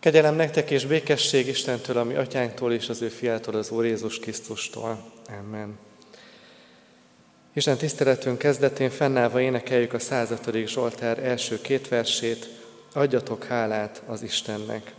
Kegyelem nektek és békesség Istentől, ami atyánktól és az ő fiától, az Úr Jézus Krisztustól. Amen. Isten tiszteletünk kezdetén fennállva énekeljük a 105. Zsoltár első két versét, adjatok hálát az Istennek.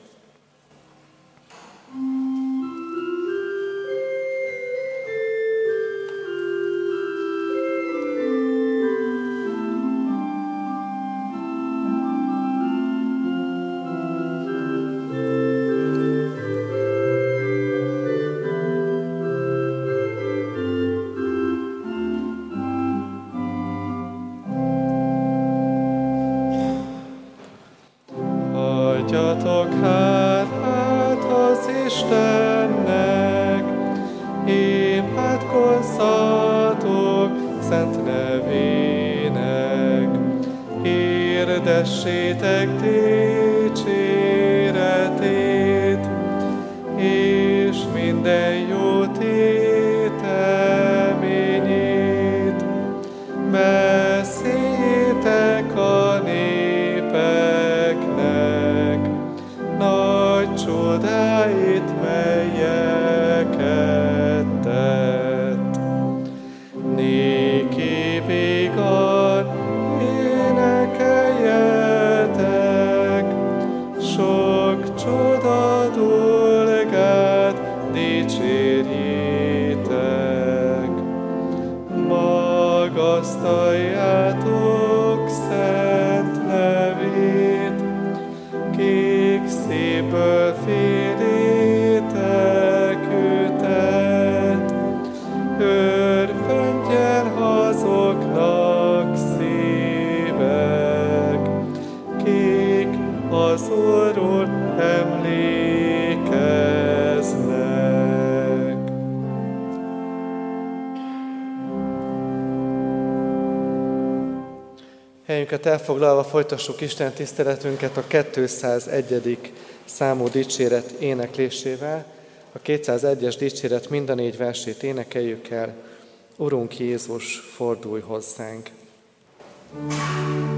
Elfoglalva folytassuk Isten tiszteletünket a 201. számú dicséret éneklésével. A 201-es dicséret mind a négy versét énekeljük el. Urunk Jézus, fordulj hozzánk! thank you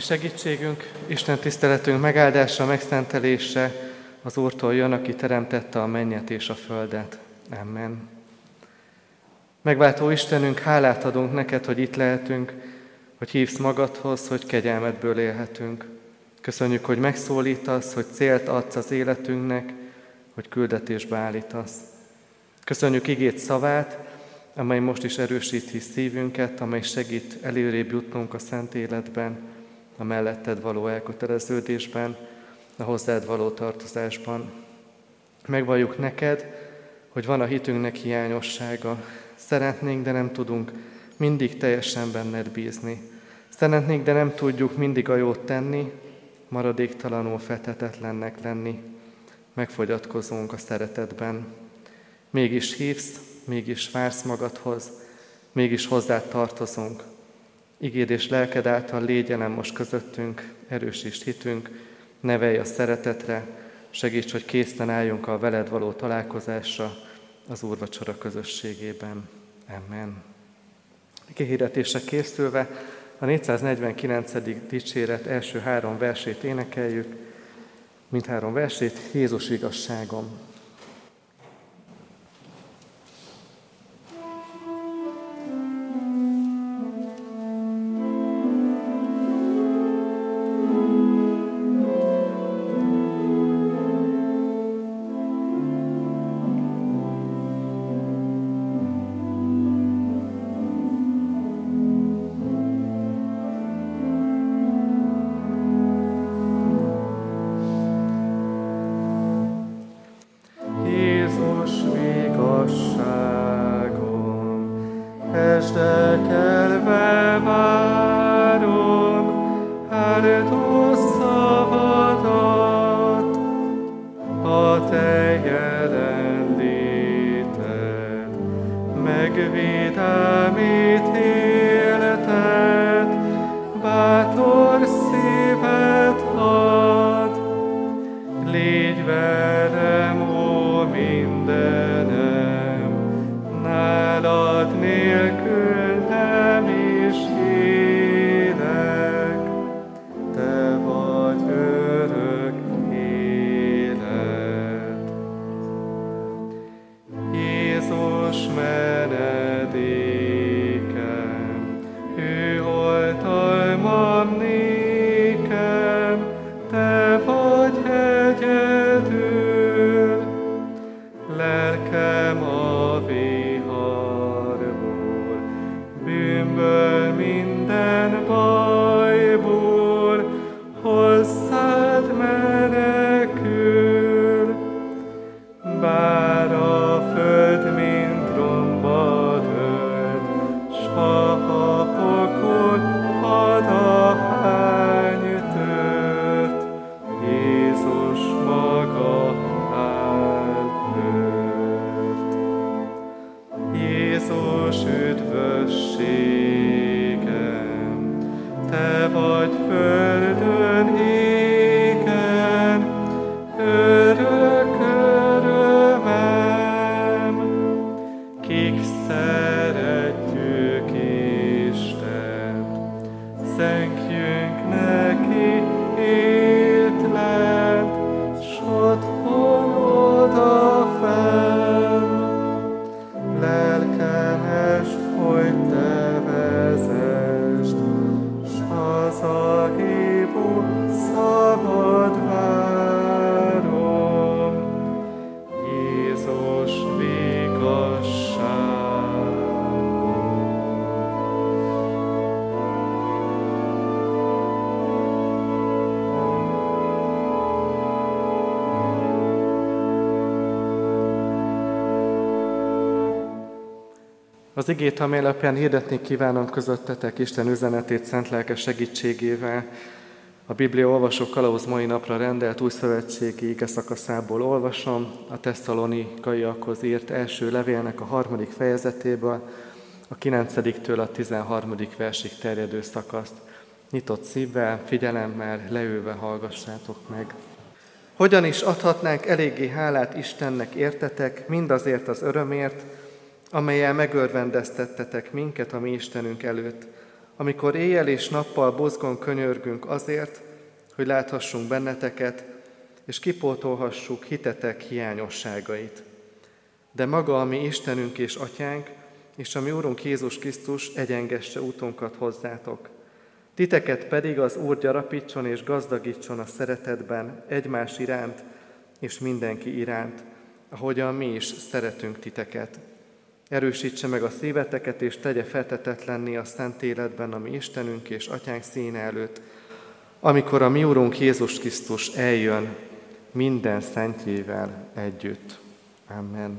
mi segítségünk, Isten tiszteletünk megáldása, megszentelése az Úrtól jön, aki teremtette a mennyet és a földet. Amen. Megváltó Istenünk, hálát adunk neked, hogy itt lehetünk, hogy hívsz magadhoz, hogy kegyelmedből élhetünk. Köszönjük, hogy megszólítasz, hogy célt adsz az életünknek, hogy küldetésbe állítasz. Köszönjük igét szavát, amely most is erősíti szívünket, amely segít előrébb jutnunk a szent életben, a melletted való elköteleződésben, a hozzád való tartozásban. Megvalljuk neked, hogy van a hitünknek hiányossága. Szeretnénk, de nem tudunk mindig teljesen benned bízni. Szeretnénk, de nem tudjuk mindig a jót tenni, maradéktalanul fethetetlennek lenni. Megfogyatkozunk a szeretetben. Mégis hívsz, mégis vársz magadhoz, mégis hozzá tartozunk. Igéd és lelked által légyelem most közöttünk, erősíts hitünk, nevelj a szeretetre, segíts, hogy készen álljunk a veled való találkozásra az Úrvacsora közösségében. Amen. Kihirdetése készülve a 449. dicséret első három versét énekeljük, mindhárom versét, Jézus igazságom. Az igét, amely alapján hirdetni kívánom közöttetek Isten üzenetét szent lelke segítségével, a Biblia olvasó kalauz mai napra rendelt új szövetségi ige szakaszából olvasom, a tesszalonikaiakhoz írt első levélnek a harmadik fejezetéből, a 9-től a 13. versig terjedő szakaszt. Nyitott szívvel, figyelemmel, leülve hallgassátok meg. Hogyan is adhatnánk eléggé hálát Istennek értetek, mindazért az örömért, amelyel megörvendeztettetek minket a mi Istenünk előtt, amikor éjjel és nappal bozgon könyörgünk azért, hogy láthassunk benneteket, és kipótolhassuk hitetek hiányosságait. De maga a mi Istenünk és Atyánk, és a mi Úrunk Jézus Krisztus egyengesse útunkat hozzátok. Titeket pedig az Úr gyarapítson és gazdagítson a szeretetben egymás iránt és mindenki iránt, ahogyan mi is szeretünk titeket. Erősítse meg a szíveteket, és tegye feltetetlenni a szent életben a mi Istenünk és Atyánk színe előtt, amikor a mi Úrunk Jézus Krisztus eljön minden szentjével együtt. Amen.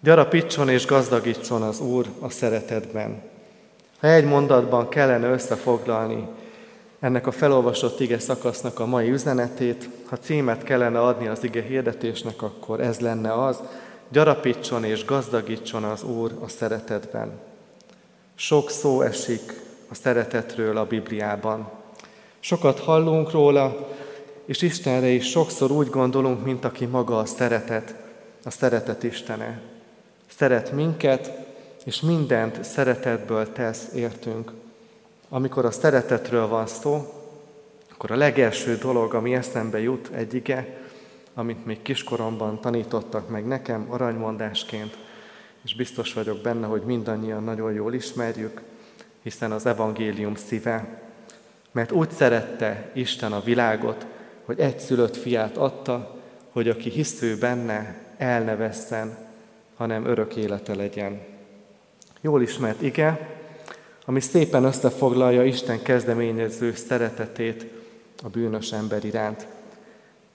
Gyarapítson és gazdagítson az Úr a szeretetben. Ha egy mondatban kellene összefoglalni ennek a felolvasott ige szakasznak a mai üzenetét, ha címet kellene adni az ige hirdetésnek, akkor ez lenne az, gyarapítson és gazdagítson az Úr a szeretetben. Sok szó esik a szeretetről a Bibliában. Sokat hallunk róla, és Istenre is sokszor úgy gondolunk, mint aki maga a szeretet, a szeretet Istene. Szeret minket, és mindent szeretetből tesz értünk. Amikor a szeretetről van szó, akkor a legelső dolog, ami eszembe jut egy ige, amit még kiskoromban tanítottak meg nekem aranymondásként, és biztos vagyok benne, hogy mindannyian nagyon jól ismerjük, hiszen az evangélium szíve. Mert úgy szerette Isten a világot, hogy egy szülött fiát adta, hogy aki hisző benne, el ne vesszen, hanem örök élete legyen. Jól ismert ige, ami szépen összefoglalja Isten kezdeményező szeretetét a bűnös ember iránt.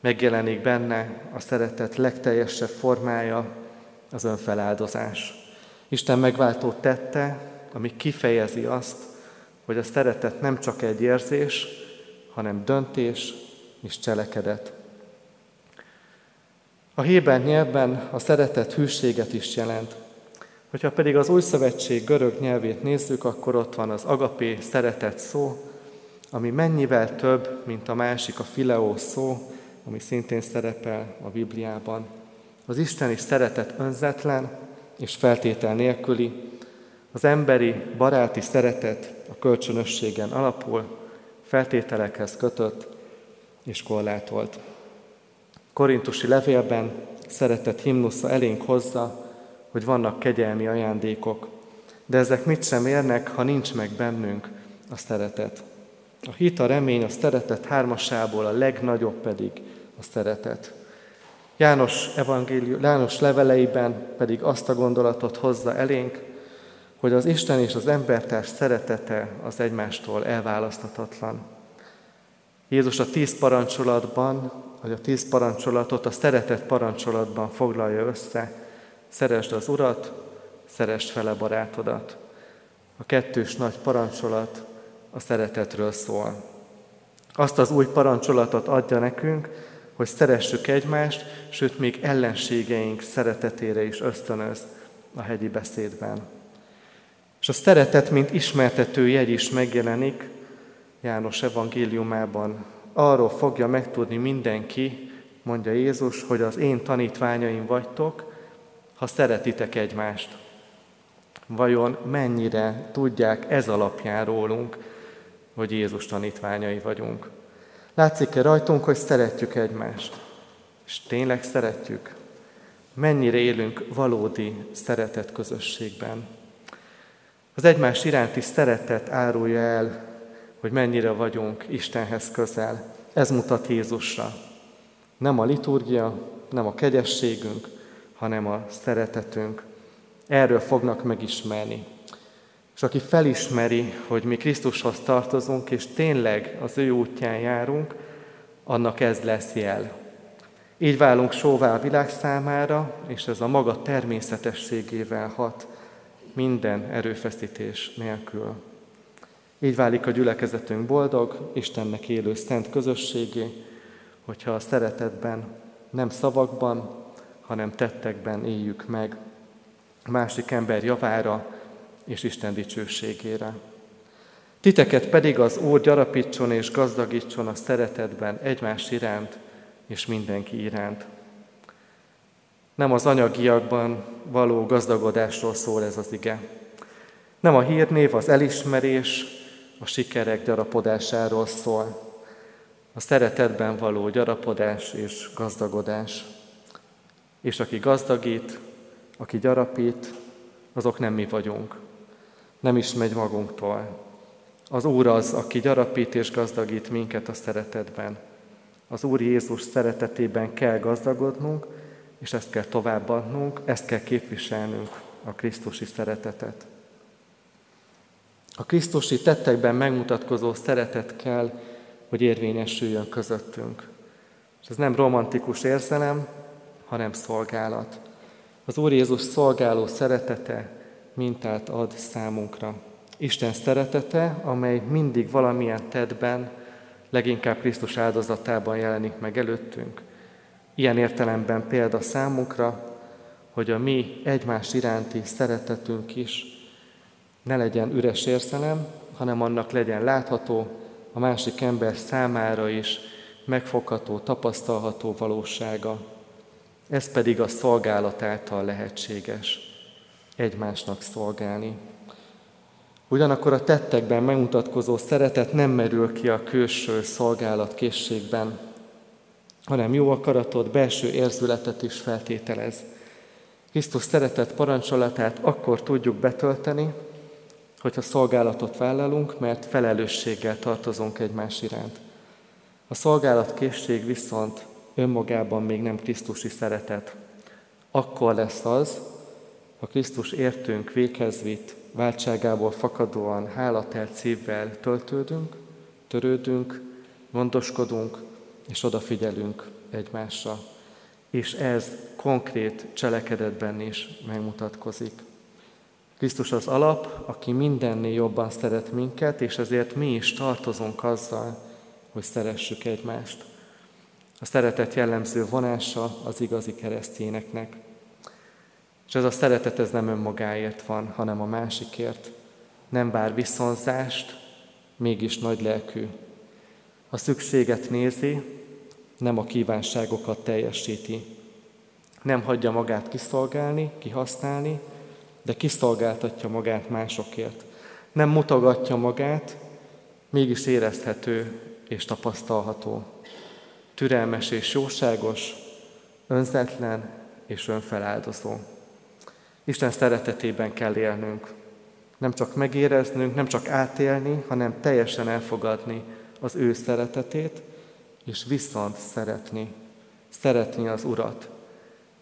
Megjelenik benne a szeretet legteljesebb formája, az önfeláldozás. Isten megváltó tette, ami kifejezi azt, hogy a szeretet nem csak egy érzés, hanem döntés és cselekedet. A Héber nyelvben a szeretet hűséget is jelent. Hogyha pedig az új szövetség görög nyelvét nézzük, akkor ott van az agapé szeretet szó, ami mennyivel több, mint a másik, a fileó szó, ami szintén szerepel a Bibliában. Az isteni szeretet önzetlen és feltétel nélküli, az emberi, baráti szeretet a kölcsönösségen alapul, feltételekhez kötött és korlátolt. Korintusi levélben szeretett himnusza elénk hozza, hogy vannak kegyelmi ajándékok, de ezek mit sem érnek, ha nincs meg bennünk a szeretet. A hit, a remény, a szeretet hármasából a legnagyobb pedig a szeretet. János, evangélium, János leveleiben pedig azt a gondolatot hozza elénk, hogy az Isten és az embertárs szeretete az egymástól elválaszthatatlan. Jézus a tíz parancsolatban, vagy a tíz parancsolatot a szeretet parancsolatban foglalja össze. Szeresd az Urat, szeresd fele barátodat. A kettős nagy parancsolat a szeretetről szól. Azt az új parancsolatot adja nekünk, hogy szeressük egymást, sőt még ellenségeink szeretetére is ösztönöz a hegyi beszédben. És a szeretet, mint ismertető jegy is megjelenik János evangéliumában. Arról fogja megtudni mindenki, mondja Jézus, hogy az én tanítványaim vagytok, ha szeretitek egymást. Vajon mennyire tudják ez alapján rólunk, hogy Jézus tanítványai vagyunk? Látszik-e rajtunk, hogy szeretjük egymást? És tényleg szeretjük? Mennyire élünk valódi szeretet közösségben? Az egymás iránti szeretet árulja el, hogy mennyire vagyunk Istenhez közel. Ez mutat Jézusra. Nem a liturgia, nem a kegyességünk, hanem a szeretetünk. Erről fognak megismerni. És aki felismeri, hogy mi Krisztushoz tartozunk, és tényleg az ő útján járunk, annak ez lesz jel. Így válunk sóvá a világ számára, és ez a maga természetességével hat minden erőfeszítés nélkül. Így válik a gyülekezetünk boldog, Istennek élő szent közösségé, hogyha a szeretetben, nem szavakban, hanem tettekben éljük meg másik ember javára és Isten dicsőségére. Titeket pedig az Úr gyarapítson és gazdagítson a szeretetben egymás iránt és mindenki iránt. Nem az anyagiakban való gazdagodásról szól ez az ige. Nem a hírnév, az elismerés, a sikerek gyarapodásáról szól. A szeretetben való gyarapodás és gazdagodás. És aki gazdagít, aki gyarapít, azok nem mi vagyunk. Nem is megy magunktól. Az Úr az, aki gyarapít és gazdagít minket a szeretetben. Az Úr Jézus szeretetében kell gazdagodnunk, és ezt kell továbbadnunk, ezt kell képviselnünk, a Krisztusi szeretetet. A Krisztusi tettekben megmutatkozó szeretet kell, hogy érvényesüljön közöttünk. És ez nem romantikus érzelem, hanem szolgálat. Az Úr Jézus szolgáló szeretete mintát ad számunkra. Isten szeretete, amely mindig valamilyen tettben, leginkább Krisztus áldozatában jelenik meg előttünk. Ilyen értelemben példa számunkra, hogy a mi egymás iránti szeretetünk is ne legyen üres érzelem, hanem annak legyen látható, a másik ember számára is megfogható, tapasztalható valósága. Ez pedig a szolgálat által lehetséges, egymásnak szolgálni. Ugyanakkor a tettekben megmutatkozó szeretet nem merül ki a külső szolgálatkészségben, hanem jó akaratot, belső érzületet is feltételez. Krisztus szeretett parancsolatát akkor tudjuk betölteni, hogyha szolgálatot vállalunk, mert felelősséggel tartozunk egymás iránt. A szolgálatkészség viszont önmagában még nem Krisztusi szeretet. Akkor lesz az, ha Krisztus értünk véghez vitt, váltságából fakadóan hálatelt szívvel töltődünk, törődünk, gondoskodunk és odafigyelünk egymásra. És ez konkrét cselekedetben is megmutatkozik. Krisztus az alap, aki mindennél jobban szeret minket, és ezért mi is tartozunk azzal, hogy szeressük egymást. A szeretet jellemző vonása az igazi keresztényeknek. És ez a szeretet ez nem önmagáért van, hanem a másikért. Nem vár viszonzást, mégis nagy lelkű. A szükséget nézi, nem a kívánságokat teljesíti. Nem hagyja magát kiszolgálni, kihasználni, de kiszolgáltatja magát másokért. Nem mutogatja magát, mégis érezhető és tapasztalható. Türelmes és jóságos, önzetlen és önfeláldozó. Isten szeretetében kell élnünk. Nem csak megéreznünk, nem csak átélni, hanem teljesen elfogadni az ő szeretetét, és viszont szeretni. Szeretni az Urat.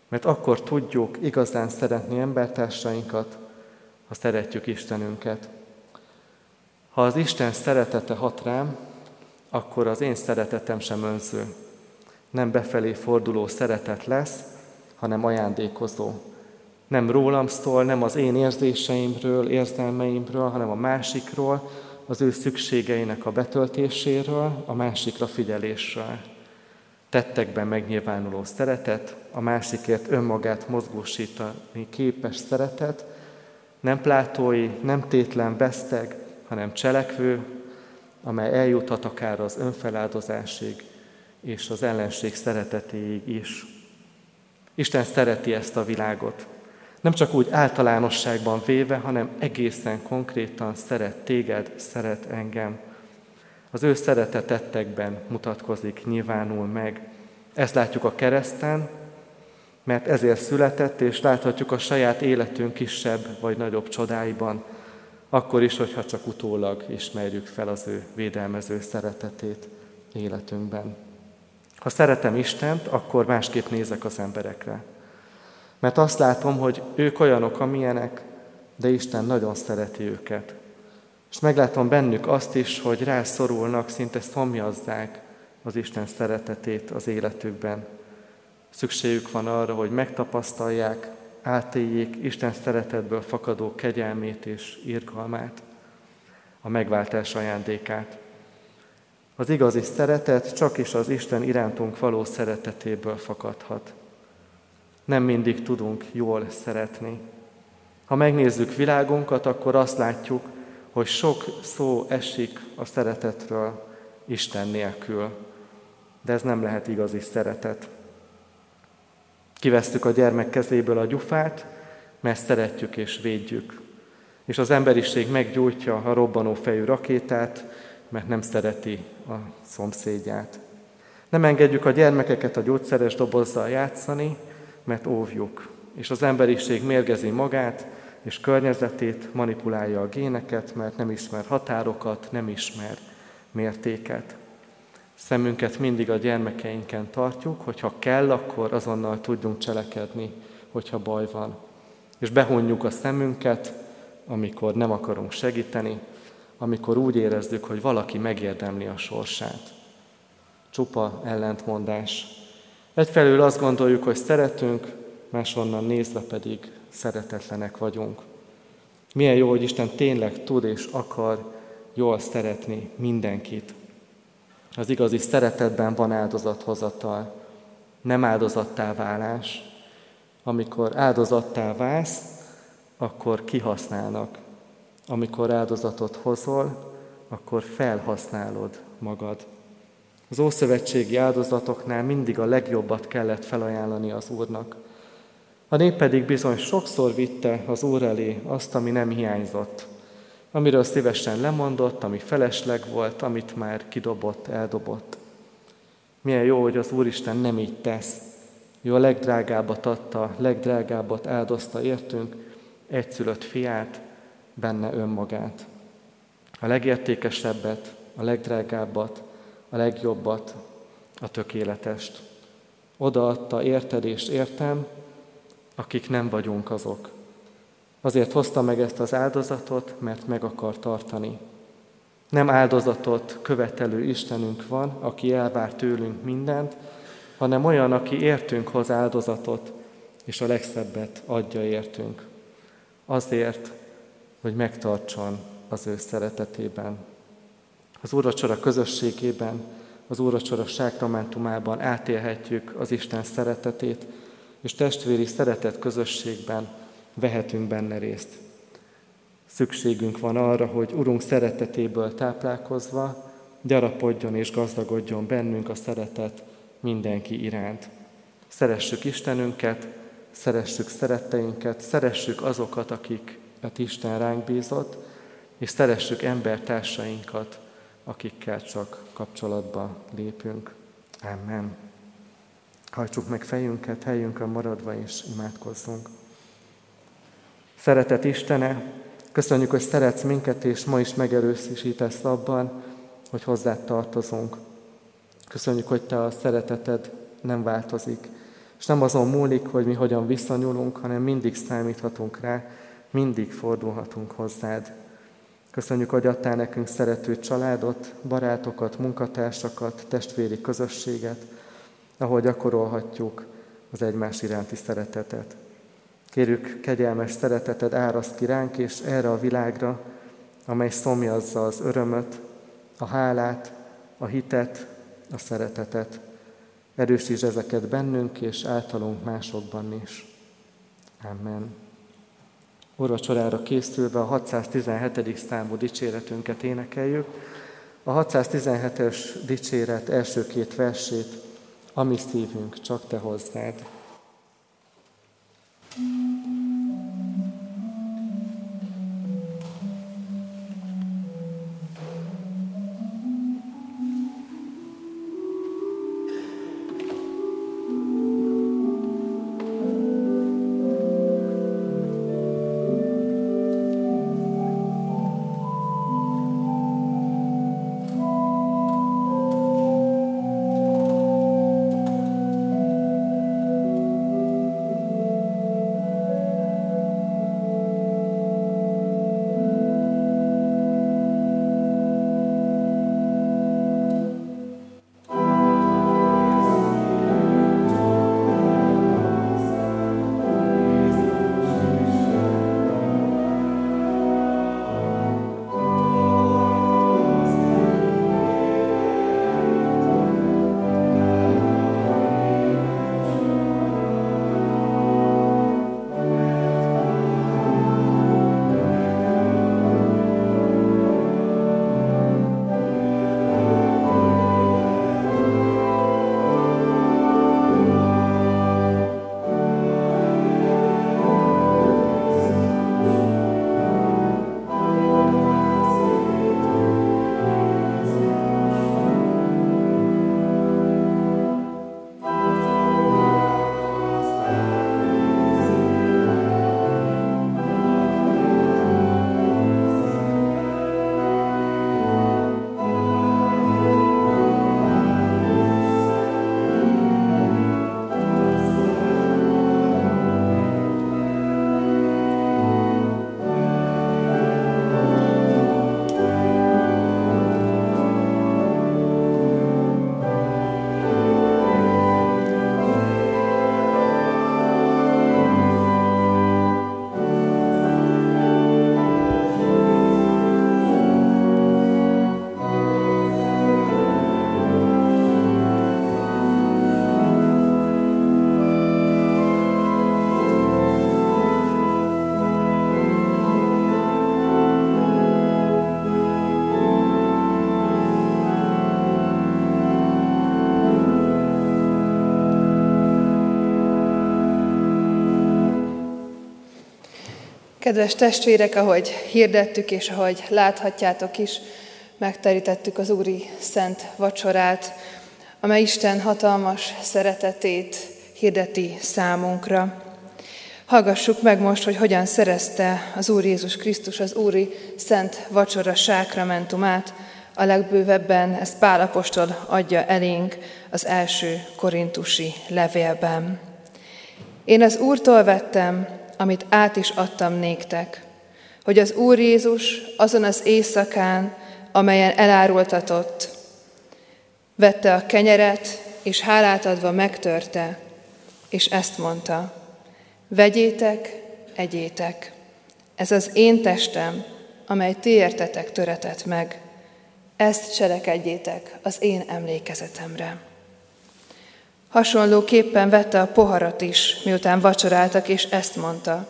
Mert akkor tudjuk igazán szeretni embertársainkat, ha szeretjük Istenünket. Ha az Isten szeretete hat rám, akkor az én szeretetem sem önző. Nem befelé forduló szeretet lesz, hanem ajándékozó. Nem rólam szól, nem az én érzéseimről, érzelmeimről, hanem a másikról, az ő szükségeinek a betöltéséről, a másikra figyelésről tettekben megnyilvánuló szeretet, a másikért önmagát mozgósítani képes szeretet, nem plátói, nem tétlen veszteg, hanem cselekvő, amely eljuthat akár az önfeláldozásig és az ellenség szeretetéig is. Isten szereti ezt a világot. Nem csak úgy általánosságban véve, hanem egészen konkrétan szeret téged, szeret engem. Az ő szeretetettekben mutatkozik, nyilvánul meg. Ezt látjuk a kereszten, mert ezért született, és láthatjuk a saját életünk kisebb vagy nagyobb csodáiban, akkor is, hogyha csak utólag ismerjük fel az ő védelmező szeretetét életünkben. Ha szeretem Istent, akkor másképp nézek az emberekre. Mert azt látom, hogy ők olyanok, amilyenek, de Isten nagyon szereti őket. És meglátom bennük azt is, hogy rászorulnak, szinte szomjazzák az Isten szeretetét az életükben. Szükségük van arra, hogy megtapasztalják, átéljék Isten szeretetből fakadó kegyelmét és irgalmát, a megváltás ajándékát. Az igazi szeretet csak is az Isten irántunk való szeretetéből fakadhat. Nem mindig tudunk jól szeretni. Ha megnézzük világunkat, akkor azt látjuk, hogy sok szó esik a szeretetről Isten nélkül. De ez nem lehet igazi szeretet. Kivesztük a gyermek kezéből a gyufát, mert szeretjük és védjük. És az emberiség meggyújtja a robbanó fejű rakétát, mert nem szereti a szomszédját. Nem engedjük a gyermekeket a gyógyszeres dobozzal játszani, mert óvjuk. És az emberiség mérgezi magát, és környezetét, manipulálja a géneket, mert nem ismer határokat, nem ismer mértéket. Szemünket mindig a gyermekeinken tartjuk, hogyha kell, akkor azonnal tudjunk cselekedni, hogyha baj van. És behunjuk a szemünket, amikor nem akarunk segíteni, amikor úgy érezzük, hogy valaki megérdemli a sorsát. Csupa ellentmondás. Egyfelől azt gondoljuk, hogy szeretünk, másonnan nézve pedig szeretetlenek vagyunk. Milyen jó, hogy Isten tényleg tud és akar jól szeretni mindenkit. Az igazi szeretetben van áldozathozatal, nem áldozattá válás. Amikor áldozattá válsz, akkor kihasználnak. Amikor áldozatot hozol, akkor felhasználod magad. Az ószövetségi áldozatoknál mindig a legjobbat kellett felajánlani az Úrnak. A nép pedig bizony sokszor vitte az Úr elé azt, ami nem hiányzott, amiről szívesen lemondott, ami felesleg volt, amit már kidobott, eldobott. Milyen jó, hogy az Úristen nem így tesz. Ő a legdrágábbat adta, legdrágábbat áldozta értünk, egyszülött fiát, benne önmagát. A legértékesebbet, a legdrágábbat, a legjobbat, a tökéletest. Odaadta érted és értem, akik nem vagyunk azok. Azért hozta meg ezt az áldozatot, mert meg akar tartani. Nem áldozatot követelő Istenünk van, aki elvár tőlünk mindent, hanem olyan, aki értünk hoz áldozatot, és a legszebbet adja értünk. Azért, hogy megtartson az ő szeretetében. Az úracsora közösségében, az úracsora sákramentumában átélhetjük az Isten szeretetét, és testvéri szeretet közösségben vehetünk benne részt. Szükségünk van arra, hogy Urunk szeretetéből táplálkozva gyarapodjon és gazdagodjon bennünk a szeretet mindenki iránt. Szeressük Istenünket, szeressük szeretteinket, szeressük azokat, akiket Isten ránk bízott, és szeressük embertársainkat, akikkel csak kapcsolatba lépünk. Amen. Hajtsuk meg fejünket, helyünkön maradva, és imádkozzunk. Szeretet Istene, köszönjük, hogy szeretsz minket, és ma is megerősítesz abban, hogy hozzád tartozunk. Köszönjük, hogy Te a szereteted nem változik, és nem azon múlik, hogy mi hogyan viszonyulunk, hanem mindig számíthatunk rá, mindig fordulhatunk hozzád. Köszönjük, hogy adtál nekünk szerető családot, barátokat, munkatársakat, testvéri közösséget, ahol gyakorolhatjuk az egymás iránti szeretetet. Kérjük, kegyelmes szereteted áraszt ki ránk és erre a világra, amely szomjazza az örömöt, a hálát, a hitet, a szeretetet. Erősíts ezeket bennünk és általunk másokban is. Amen. Orvacsorára készülve a 617. számú dicséretünket énekeljük. A 617-es dicséret első két versét a mi szívünk csak Te hozzád. Kedves testvérek, ahogy hirdettük és ahogy láthatjátok is, megterítettük az Úri Szent Vacsorát, amely Isten hatalmas szeretetét hirdeti számunkra. Hallgassuk meg most, hogy hogyan szerezte az Úr Jézus Krisztus az Úri Szent Vacsora sákramentumát, a legbővebben ezt Pálapostól adja elénk az első korintusi levélben. Én az Úrtól vettem, amit át is adtam néktek, hogy az Úr Jézus azon az éjszakán, amelyen elárultatott, vette a kenyeret, és hálát adva megtörte, és ezt mondta, vegyétek, egyétek, ez az én testem, amely ti értetek töretett meg, ezt cselekedjétek az én emlékezetemre. Hasonlóképpen vette a poharat is, miután vacsoráltak, és ezt mondta.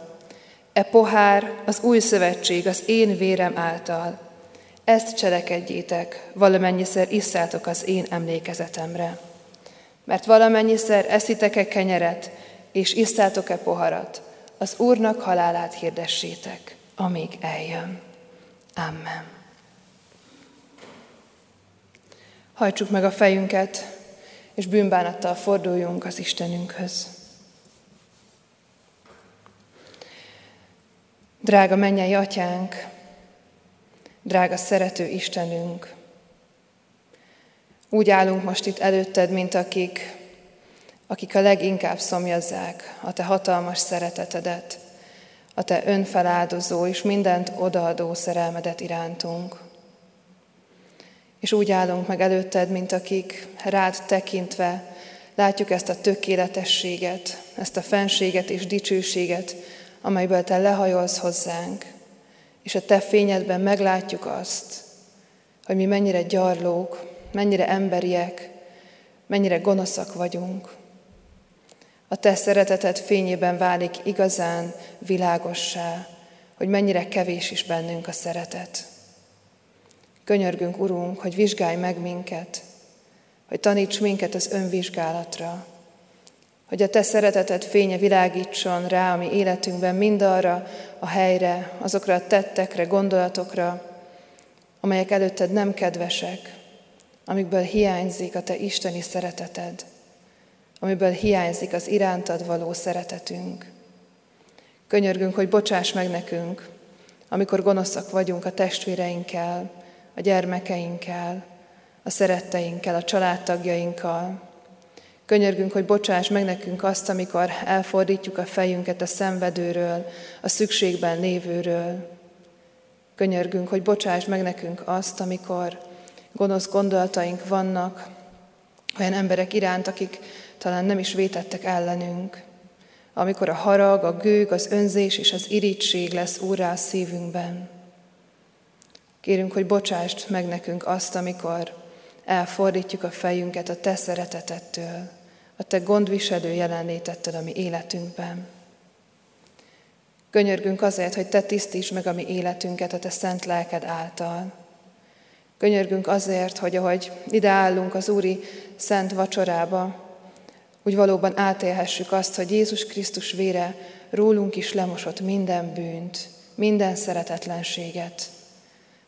E pohár az új szövetség az én vérem által. Ezt cselekedjétek, valamennyiszer isszátok az én emlékezetemre. Mert valamennyiszer eszitek-e kenyeret, és isszátok-e poharat, az Úrnak halálát hirdessétek, amíg eljön. Amen. Hajtsuk meg a fejünket, és bűnbánattal forduljunk az Istenünkhöz. Drága mennyei atyánk, drága szerető Istenünk, úgy állunk most itt előtted, mint akik, akik a leginkább szomjazzák a te hatalmas szeretetedet, a te önfeláldozó és mindent odaadó szerelmedet irántunk. És úgy állunk meg előtted, mint akik rád tekintve látjuk ezt a tökéletességet, ezt a fenséget és dicsőséget, amelyből te lehajolsz hozzánk, és a te fényedben meglátjuk azt, hogy mi mennyire gyarlók, mennyire emberiek, mennyire gonoszak vagyunk. A te szereteted fényében válik igazán világossá, hogy mennyire kevés is bennünk a szeretet. Könyörgünk, Urunk, hogy vizsgálj meg minket, hogy taníts minket az önvizsgálatra, hogy a Te szereteted fénye világítson rá a mi életünkben mindarra a helyre, azokra a tettekre, gondolatokra, amelyek előtted nem kedvesek, amikből hiányzik a Te isteni szereteted, amiből hiányzik az irántad való szeretetünk. Könyörgünk, hogy bocsáss meg nekünk, amikor gonoszak vagyunk a testvéreinkkel, a gyermekeinkkel, a szeretteinkkel, a családtagjainkkal. Könyörgünk, hogy bocsáss meg nekünk azt, amikor elfordítjuk a fejünket a szenvedőről, a szükségben lévőről. Könyörgünk, hogy bocsáss meg nekünk azt, amikor gonosz gondolataink vannak olyan emberek iránt, akik talán nem is vétettek ellenünk. Amikor a harag, a gőg, az önzés és az irítség lesz úrrá a szívünkben. Kérünk, hogy bocsásd meg nekünk azt, amikor elfordítjuk a fejünket a Te szeretetettől, a Te gondviselő jelenlétettől a mi életünkben. Könyörgünk azért, hogy Te tisztíts meg a mi életünket a Te szent lelked által. Könyörgünk azért, hogy ahogy ide állunk az Úri szent vacsorába, úgy valóban átélhessük azt, hogy Jézus Krisztus vére rólunk is lemosott minden bűnt, minden szeretetlenséget,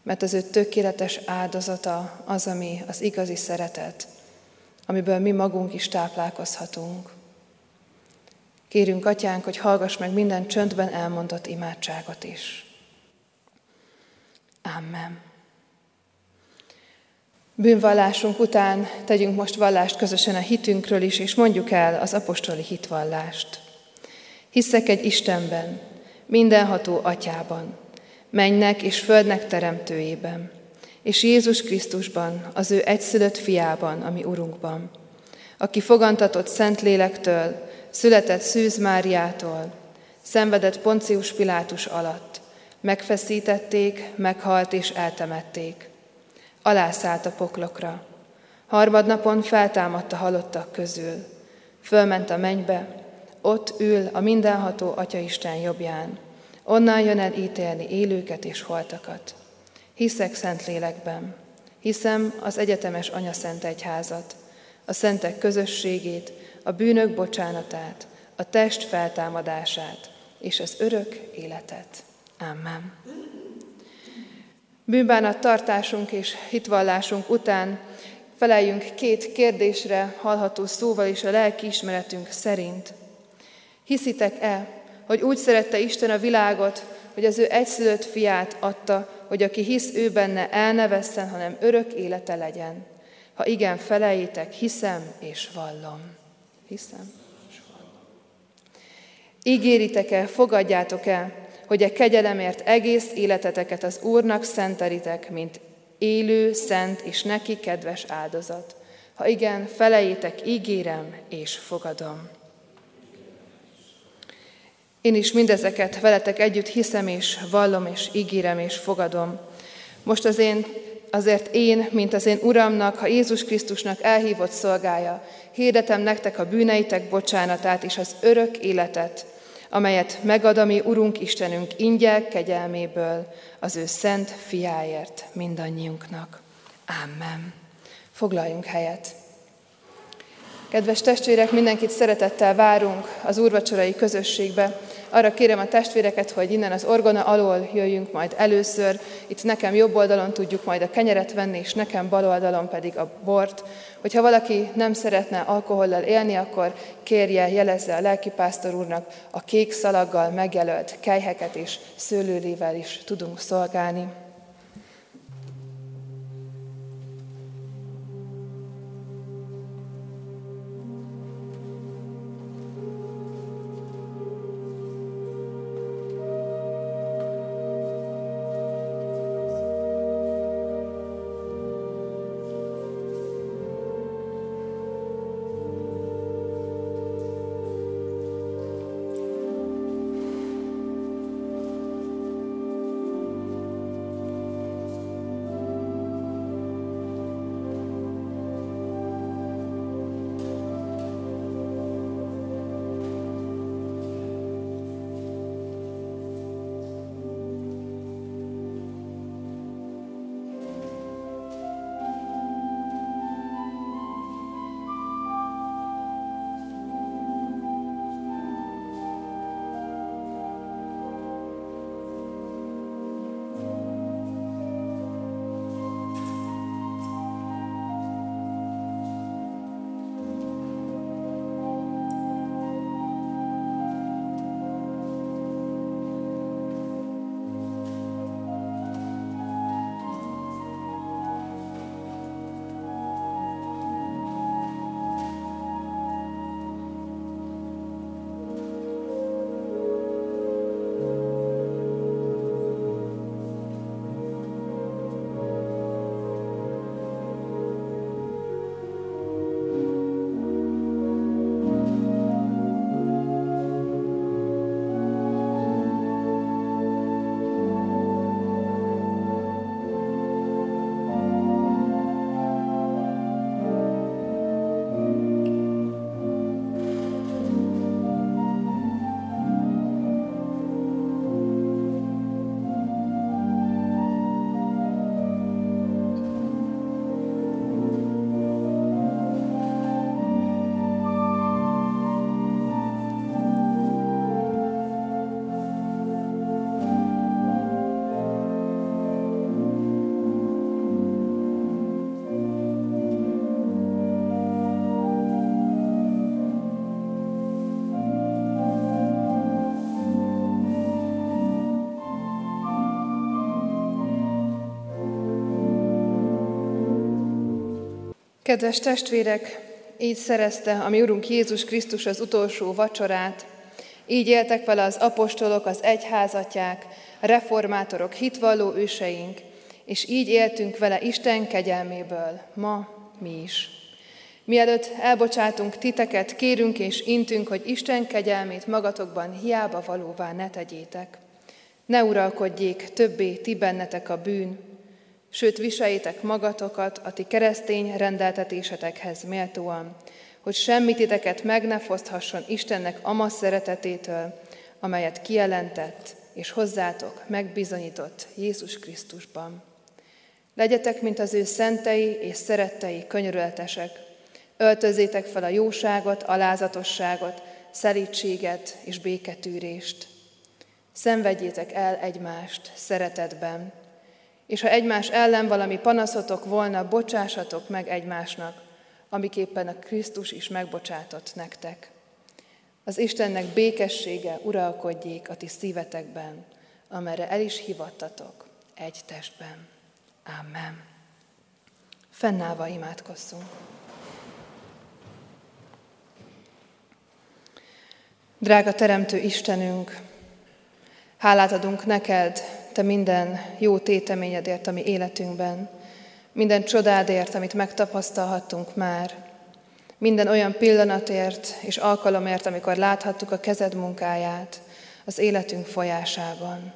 mert az ő tökéletes áldozata az, ami az igazi szeretet, amiből mi magunk is táplálkozhatunk. Kérünk, Atyánk, hogy hallgass meg minden csöndben elmondott imádságot is. Amen. Bűnvallásunk után tegyünk most vallást közösen a hitünkről is, és mondjuk el az apostoli hitvallást. Hiszek egy Istenben, mindenható atyában, mennek és földnek teremtőjében, és Jézus Krisztusban, az ő egyszülött fiában, ami Urunkban, aki fogantatott Szent Lélektől, született Szűz Máriától, szenvedett Poncius Pilátus alatt, megfeszítették, meghalt és eltemették. Alászállt a poklokra. Harmadnapon feltámadt a halottak közül. Fölment a mennybe, ott ül a mindenható Atyaisten jobbján, Onnan jön el ítélni élőket és holtakat. Hiszek szent lélekben. Hiszem az egyetemes Anya Szent Egyházat, a szentek közösségét, a bűnök bocsánatát, a test feltámadását és az örök életet. Amen. Bűnbánat tartásunk és hitvallásunk után feleljünk két kérdésre hallható szóval és a lelki ismeretünk szerint. Hiszitek-e, hogy úgy szerette Isten a világot, hogy az ő egyszülött fiát adta, hogy aki hisz ő benne el ne vesszen, hanem örök élete legyen. Ha igen, felejétek, hiszem és vallom. Hiszem és vallom. Ígéritek-e, fogadjátok el, hogy a kegyelemért egész életeteket az Úrnak szentelitek, mint élő, szent és neki kedves áldozat. Ha igen, felejétek, ígérem és fogadom. Én is mindezeket veletek együtt hiszem és vallom és ígérem és fogadom. Most az én, azért én, mint az én Uramnak, ha Jézus Krisztusnak elhívott szolgája, hirdetem nektek a bűneitek bocsánatát és az örök életet, amelyet megad a mi Urunk Istenünk ingyen kegyelméből az ő szent fiáért mindannyiunknak. Amen. Foglaljunk helyet. Kedves testvérek, mindenkit szeretettel várunk az úrvacsorai közösségbe. Arra kérem a testvéreket, hogy innen az orgona alól jöjjünk majd először. Itt nekem jobb oldalon tudjuk majd a kenyeret venni, és nekem bal oldalon pedig a bort. Hogyha valaki nem szeretne alkohollal élni, akkor kérje, jelezze a lelkipásztor úrnak, a kék szalaggal megjelölt kejheket és szőlőlével is tudunk szolgálni. Kedves testvérek, így szerezte a mi Urunk Jézus Krisztus az utolsó vacsorát, így éltek vele az apostolok, az egyházatják, a reformátorok, hitvalló őseink, és így éltünk vele Isten kegyelméből, ma mi is. Mielőtt elbocsátunk titeket, kérünk és intünk, hogy Isten kegyelmét magatokban hiába valóvá ne tegyétek. Ne uralkodjék többé ti bennetek a bűn, sőt viseljétek magatokat a ti keresztény rendeltetésetekhez méltóan, hogy semmit titeket meg ne foszthasson Istennek ama szeretetétől, amelyet kijelentett és hozzátok megbizonyított Jézus Krisztusban. Legyetek, mint az ő szentei és szerettei könyörületesek, öltözétek fel a jóságot, alázatosságot, szerítséget és béketűrést. Szenvedjétek el egymást szeretetben, és ha egymás ellen valami panaszotok volna, bocsássatok meg egymásnak, amiképpen a Krisztus is megbocsátott nektek. Az Istennek békessége uralkodjék a ti szívetekben, amerre el is hivattatok egy testben. Amen. Fennállva imádkozzunk. Drága Teremtő Istenünk, hálát adunk neked, Te minden jó téteményedért, ami életünkben, minden csodádért, amit megtapasztalhattunk már, minden olyan pillanatért és alkalomért, amikor láthattuk a kezed munkáját az életünk folyásában.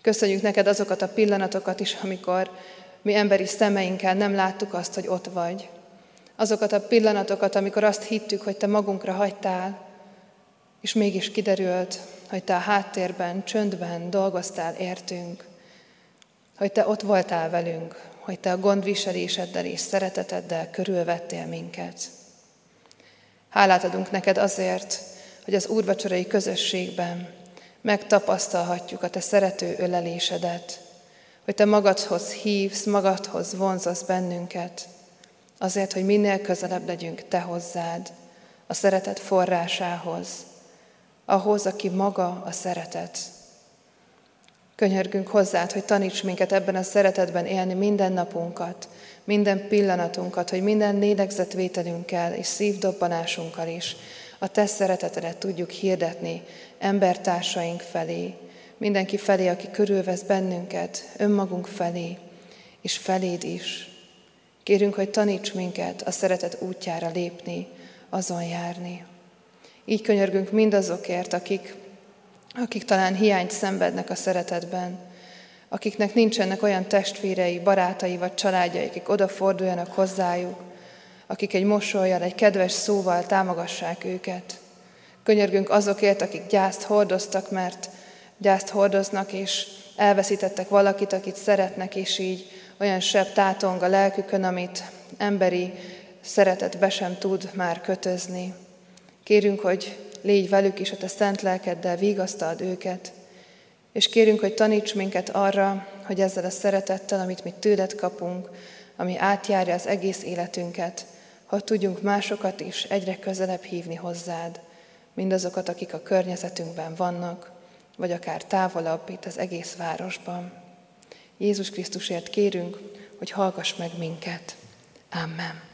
Köszönjük neked azokat a pillanatokat is, amikor mi emberi szemeinkkel nem láttuk azt, hogy ott vagy. Azokat a pillanatokat, amikor azt hittük, hogy te magunkra hagytál, és mégis kiderült, hogy te a háttérben, csöndben dolgoztál értünk, hogy te ott voltál velünk, hogy te a gondviseléseddel és szereteteddel körülvettél minket. Hálát adunk neked azért, hogy az úrvacsorai közösségben megtapasztalhatjuk a te szerető ölelésedet, hogy te magadhoz hívsz, magadhoz vonzasz bennünket, azért, hogy minél közelebb legyünk te hozzád, a szeretet forrásához, ahhoz, aki maga a szeretet. Könyörgünk hozzád, hogy taníts minket ebben a szeretetben élni minden napunkat, minden pillanatunkat, hogy minden lélegzetvételünkkel és szívdobbanásunkkal is a Te szeretetedet tudjuk hirdetni embertársaink felé, mindenki felé, aki körülvesz bennünket, önmagunk felé, és feléd is. Kérünk, hogy taníts minket a szeretet útjára lépni, azon járni. Így könyörgünk mindazokért, akik, akik talán hiányt szenvednek a szeretetben, akiknek nincsenek olyan testvérei, barátai vagy családjai, akik odaforduljanak hozzájuk, akik egy mosolyjal, egy kedves szóval támogassák őket. Könyörgünk azokért, akik gyászt hordoztak, mert gyászt hordoznak, és elveszítettek valakit, akit szeretnek, és így olyan sebb tátong a lelkükön, amit emberi szeretet be sem tud már kötözni. Kérünk, hogy légy velük is a te szent lelkeddel, vigasztald őket, és kérünk, hogy taníts minket arra, hogy ezzel a szeretettel, amit mi tőled kapunk, ami átjárja az egész életünket, hogy tudjunk másokat is egyre közelebb hívni hozzád, mindazokat, akik a környezetünkben vannak, vagy akár távolabb itt az egész városban. Jézus Krisztusért kérünk, hogy hallgass meg minket. Amen.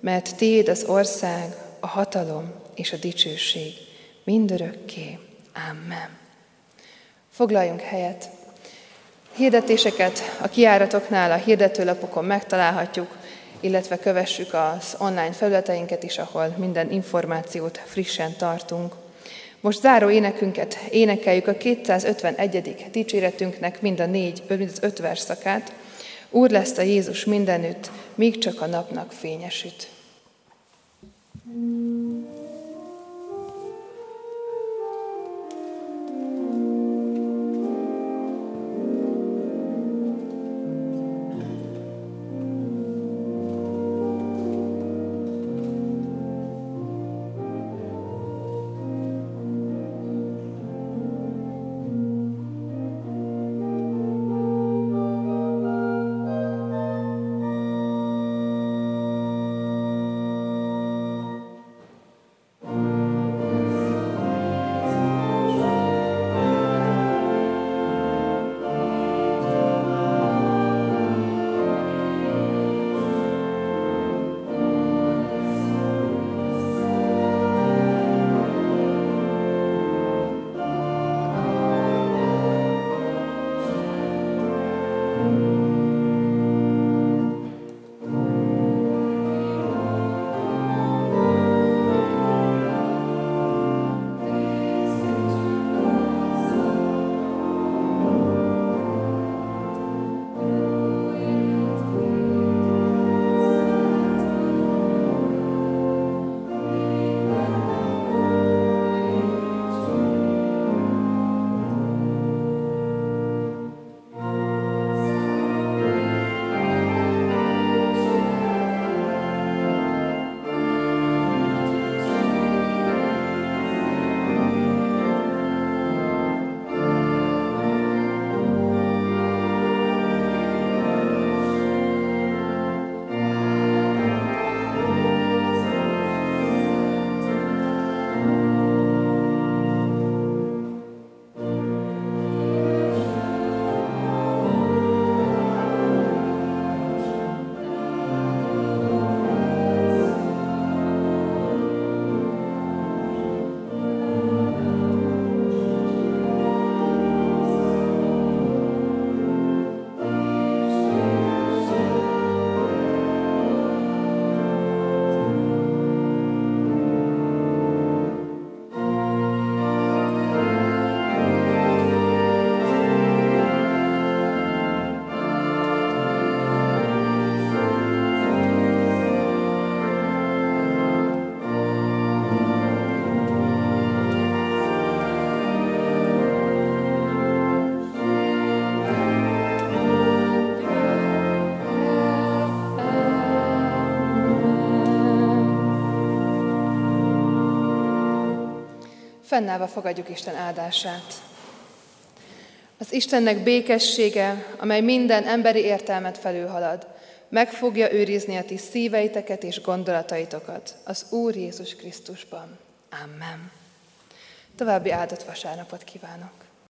mert Tiéd az ország, a hatalom és a dicsőség mindörökké. Amen. Foglaljunk helyet. Hirdetéseket a kiáratoknál, a hirdetőlapokon megtalálhatjuk, illetve kövessük az online felületeinket is, ahol minden információt frissen tartunk. Most záró énekünket énekeljük a 251. dicséretünknek mind a négy, mind az öt verszakát. Úr lesz a Jézus mindenütt, míg csak a napnak fényesüt. Mm. Fennállva fogadjuk Isten áldását. Az Istennek békessége, amely minden emberi értelmet felülhalad, meg fogja őrizni a ti szíveiteket és gondolataitokat az Úr Jézus Krisztusban. Amen. További áldott vasárnapot kívánok!